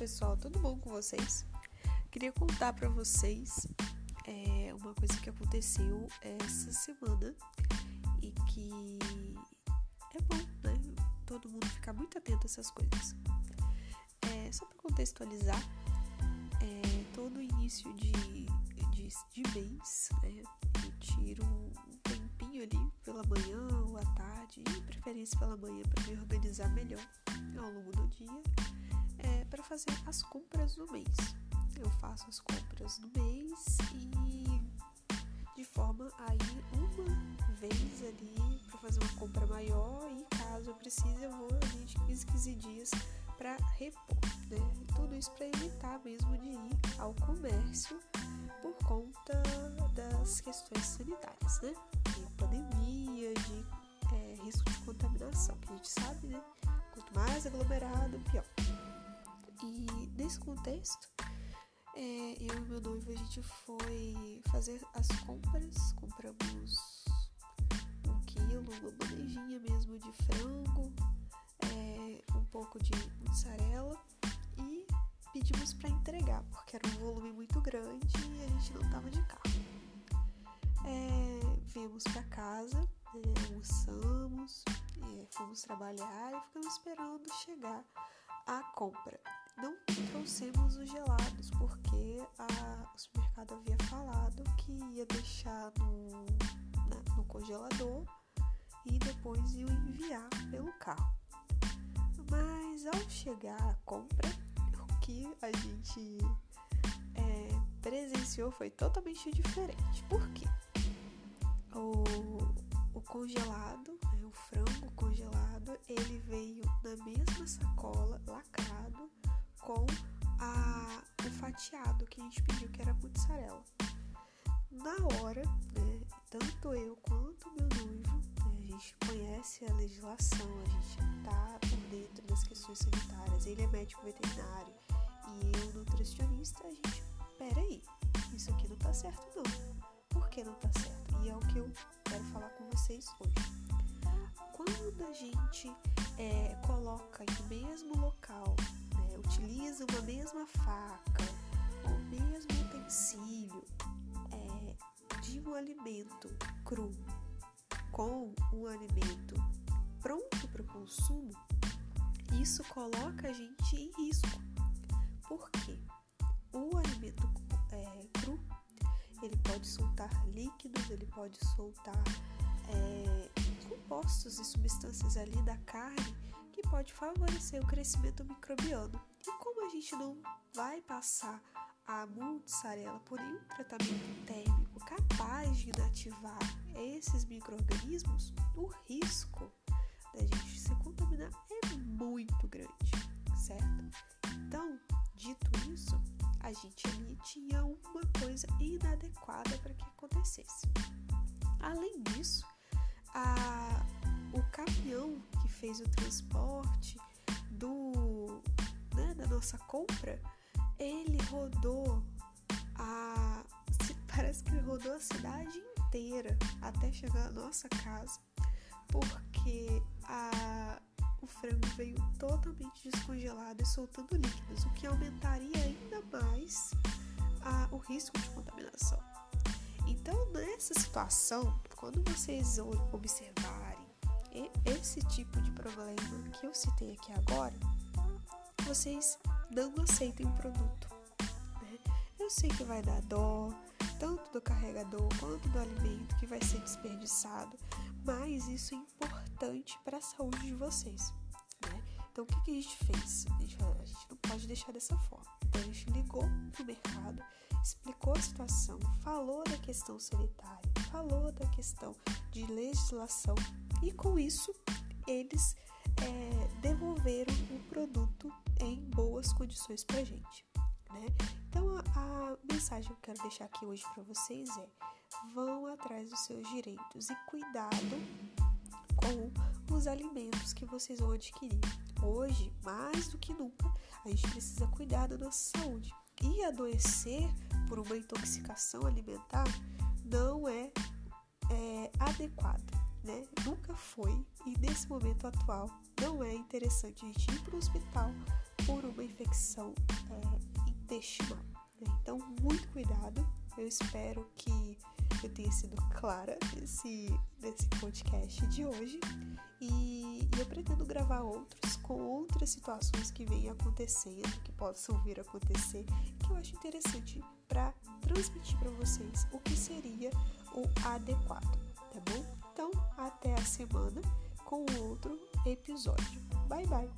pessoal, tudo bom com vocês? Queria contar para vocês é, uma coisa que aconteceu essa semana e que é bom, né? Todo mundo ficar muito atento a essas coisas. É, só para contextualizar, é, todo início de, de, de mês, né? Eu tiro um tempinho ali pela manhã ou à tarde, de preferência pela manhã, para me organizar melhor ao longo do dia para fazer as compras do mês. Eu faço as compras do mês e de forma a ir uma vez ali para fazer uma compra maior e caso eu precise eu vou ali de 15, 15 dias para repor, né? Tudo isso para evitar mesmo de ir ao comércio por conta das questões sanitárias, né? De pandemia, de é, risco de contaminação, que a gente sabe, né? Quanto mais aglomerado, pior. E nesse contexto, é, eu e meu noivo a gente foi fazer as compras, compramos um quilo, uma bandejinha mesmo de frango, é, um pouco de mussarela e pedimos para entregar, porque era um volume muito grande e a gente não tava de carro. É, viemos para casa, né, almoçamos, fomos trabalhar e ficamos esperando chegar a compra não trouxemos os gelados porque a, o supermercado havia falado que ia deixar no, no congelador e depois ia enviar pelo carro. Mas ao chegar a compra, o que a gente é, presenciou foi totalmente diferente. Por quê? O congelado, né, o frango congelado, ele veio na mesma sacola, lacrado, com a, o fatiado que a gente pediu, que era mussarela. Na hora, né, tanto eu quanto meu noivo, né, a gente conhece a legislação, a gente tá por dentro das questões sanitárias, ele é médico veterinário e eu nutricionista, a gente, peraí, isso aqui não tá certo não. Por que não tá certo? E é o que eu quero falar com vocês hoje. Quando a gente é, coloca em mesmo local utiliza uma mesma faca, o mesmo utensílio é, de um alimento cru com um alimento pronto para o consumo, isso coloca a gente em risco. Porque o alimento é, cru ele pode soltar líquidos, ele pode soltar é, compostos e substâncias ali da carne que pode favorecer o crescimento microbiano. E como a gente não vai passar a mussarela por nenhum tratamento térmico capaz de inativar esses micro-organismos, o risco da gente se contaminar é muito grande, a gente ali tinha uma coisa inadequada para que acontecesse. Além disso, a, o caminhão que fez o transporte do, né, da nossa compra, ele rodou a. Parece que ele rodou a cidade inteira até chegar à nossa casa, porque a, o frango veio totalmente descongelado e soltando líquidos, o que aumentaria risco de contaminação. Então, nessa situação, quando vocês observarem esse tipo de problema que eu citei aqui agora, vocês não aceitem o produto. Né? Eu sei que vai dar dó, tanto do carregador quanto do alimento que vai ser desperdiçado, mas isso é importante para a saúde de vocês. Né? Então, o que, que a gente fez? A gente, a gente não pode deixar dessa forma. Então, a gente ligou para o mercado, explicou a situação, falou da questão sanitária, falou da questão de legislação e com isso eles é, devolveram o produto em boas condições para gente. Né? Então a, a, mensagem que eu quero deixar aqui hoje para vocês é: vão atrás dos seus direitos e cuidado com os alimentos que vocês vão adquirir. Hoje, mais do que nunca, a gente precisa cuidar da nossa saúde. E adoecer por uma intoxicação alimentar não é, é adequado. né? Nunca foi e nesse momento atual não é interessante a gente ir para o hospital por uma infecção é, intestinal. Né? Então, muito cuidado. Eu espero que eu tenha sido clara nesse, nesse podcast de hoje. E, e eu pretendo gravar outros com outras situações que venham acontecendo, que possam vir a acontecer, que eu acho interessante para transmitir para vocês o que seria o adequado, tá bom? Então, até a semana com outro episódio. Bye bye!